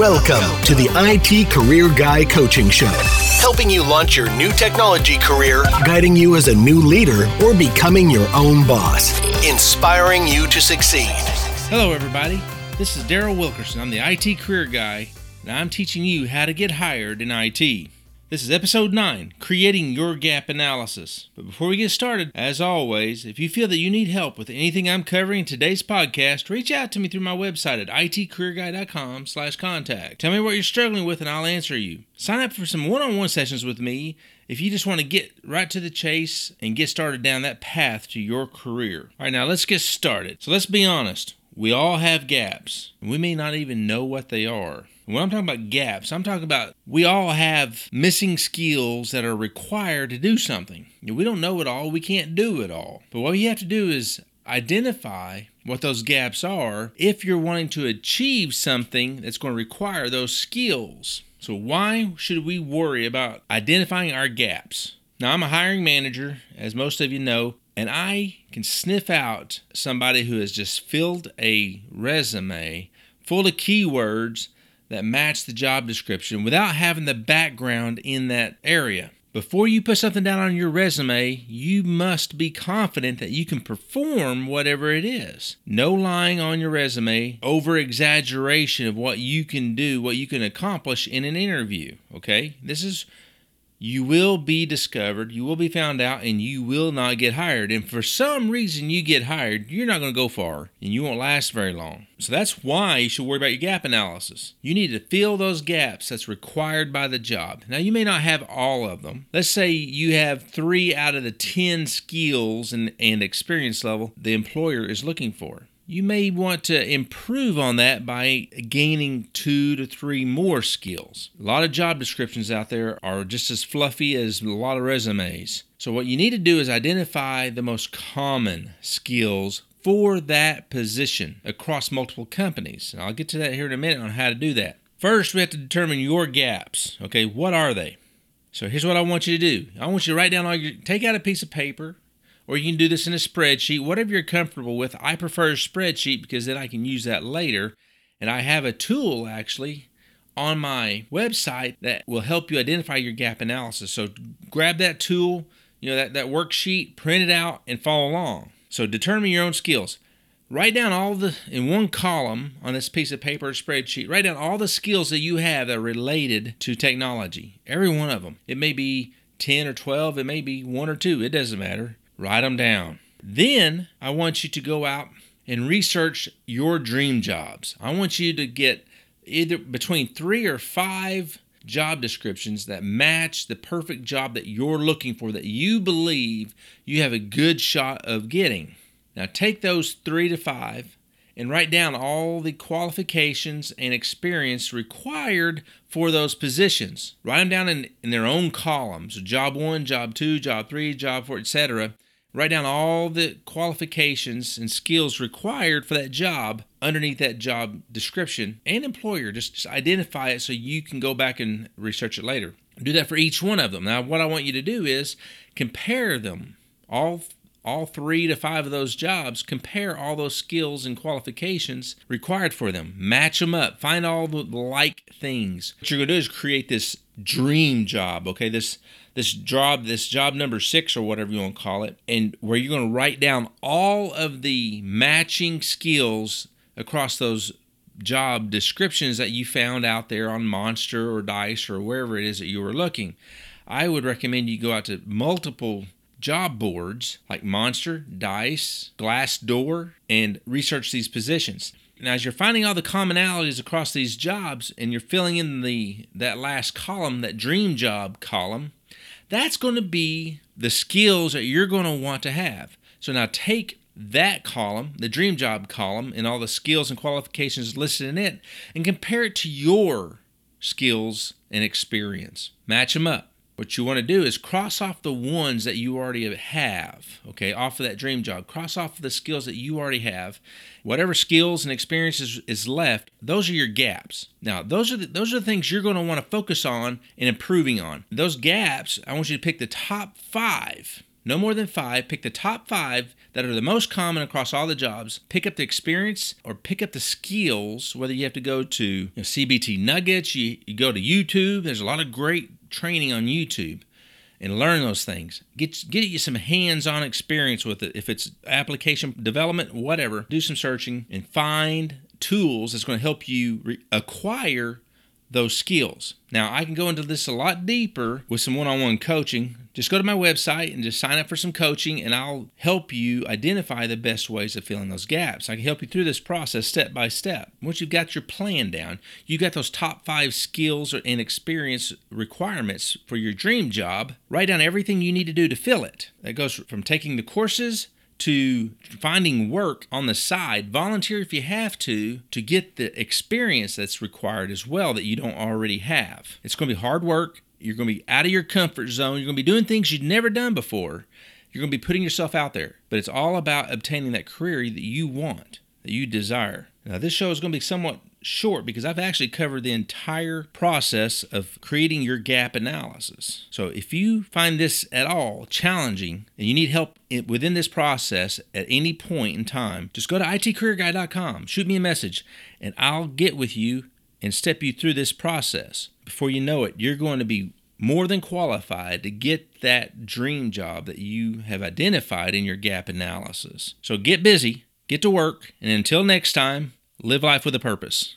Welcome to the IT Career Guy Coaching Show, helping you launch your new technology career, guiding you as a new leader, or becoming your own boss, inspiring you to succeed. Hello, everybody. This is Daryl Wilkerson. I'm the IT Career Guy, and I'm teaching you how to get hired in IT. This is episode 9 Creating Your Gap Analysis. But before we get started, as always, if you feel that you need help with anything I'm covering in today's podcast, reach out to me through my website at itcareerguy.com slash contact. Tell me what you're struggling with and I'll answer you. Sign up for some one on one sessions with me if you just want to get right to the chase and get started down that path to your career. All right, now let's get started. So let's be honest. We all have gaps. And we may not even know what they are. When I'm talking about gaps, I'm talking about we all have missing skills that are required to do something. We don't know it all, we can't do it all. But what you have to do is identify what those gaps are if you're wanting to achieve something that's going to require those skills. So, why should we worry about identifying our gaps? Now, I'm a hiring manager, as most of you know, and I can sniff out somebody who has just filled a resume full of keywords that match the job description without having the background in that area. Before you put something down on your resume, you must be confident that you can perform whatever it is. No lying on your resume, over exaggeration of what you can do, what you can accomplish in an interview. Okay? This is you will be discovered, you will be found out, and you will not get hired. And for some reason you get hired, you're not going to go far and you won't last very long. So that's why you should worry about your gap analysis. You need to fill those gaps that's required by the job. Now, you may not have all of them. Let's say you have three out of the 10 skills and, and experience level the employer is looking for you may want to improve on that by gaining two to three more skills. A lot of job descriptions out there are just as fluffy as a lot of resumes. So, what you need to do is identify the most common skills for that position across multiple companies. And I'll get to that here in a minute on how to do that. First, we have to determine your gaps. Okay, what are they? So here's what I want you to do. I want you to write down all your take out a piece of paper or you can do this in a spreadsheet, whatever you're comfortable with. I prefer a spreadsheet because then I can use that later. And I have a tool actually on my website that will help you identify your gap analysis. So grab that tool, you know, that, that worksheet, print it out, and follow along. So determine your own skills. Write down all the, in one column on this piece of paper or spreadsheet, write down all the skills that you have that are related to technology. Every one of them. It may be 10 or 12, it may be one or two, it doesn't matter. Write them down. Then I want you to go out and research your dream jobs. I want you to get either between three or five job descriptions that match the perfect job that you're looking for, that you believe you have a good shot of getting. Now, take those three to five and write down all the qualifications and experience required for those positions. Write them down in, in their own columns job one, job two, job three, job four, etc. Write down all the qualifications and skills required for that job underneath that job description and employer. Just, just, identify it so you can go back and research it later. Do that for each one of them. Now, what I want you to do is compare them, all all three to five of those jobs, compare all those skills and qualifications required for them, match them up, find all the like things. What you're going to do is create this dream job, okay? This this job, this job number six or whatever you want to call it, and where you're going to write down all of the matching skills across those job descriptions that you found out there on Monster or Dice or wherever it is that you were looking. I would recommend you go out to multiple job boards like Monster, Dice, Glassdoor, and research these positions. Now, as you're finding all the commonalities across these jobs and you're filling in the that last column, that dream job column, that's going to be the skills that you're going to want to have. So now take that column, the dream job column, and all the skills and qualifications listed in it, and compare it to your skills and experience. Match them up. What you want to do is cross off the ones that you already have, okay, off of that dream job. Cross off the skills that you already have. Whatever skills and experiences is left, those are your gaps. Now, those are the, those are the things you're going to want to focus on and improving on. Those gaps, I want you to pick the top five no more than five. Pick the top five that are the most common across all the jobs. Pick up the experience or pick up the skills, whether you have to go to you know, CBT Nuggets, you, you go to YouTube. There's a lot of great training on YouTube and learn those things. Get get you some hands-on experience with it. If it's application development, whatever, do some searching and find tools that's going to help you re- acquire those skills. Now, I can go into this a lot deeper with some one on one coaching. Just go to my website and just sign up for some coaching, and I'll help you identify the best ways of filling those gaps. I can help you through this process step by step. Once you've got your plan down, you've got those top five skills and experience requirements for your dream job, write down everything you need to do to fill it. That goes from taking the courses to finding work on the side. Volunteer if you have to to get the experience that's required as well that you don't already have. It's going to be hard work. You're going to be out of your comfort zone. You're going to be doing things you've never done before. You're going to be putting yourself out there. But it's all about obtaining that career that you want, that you desire. Now, this show is going to be somewhat short because I've actually covered the entire process of creating your gap analysis. So if you find this at all challenging and you need help within this process at any point in time, just go to itcareerguy.com, shoot me a message, and I'll get with you and step you through this process. Before you know it, you're going to be more than qualified to get that dream job that you have identified in your gap analysis. So get busy, get to work, and until next time, Live life with a purpose.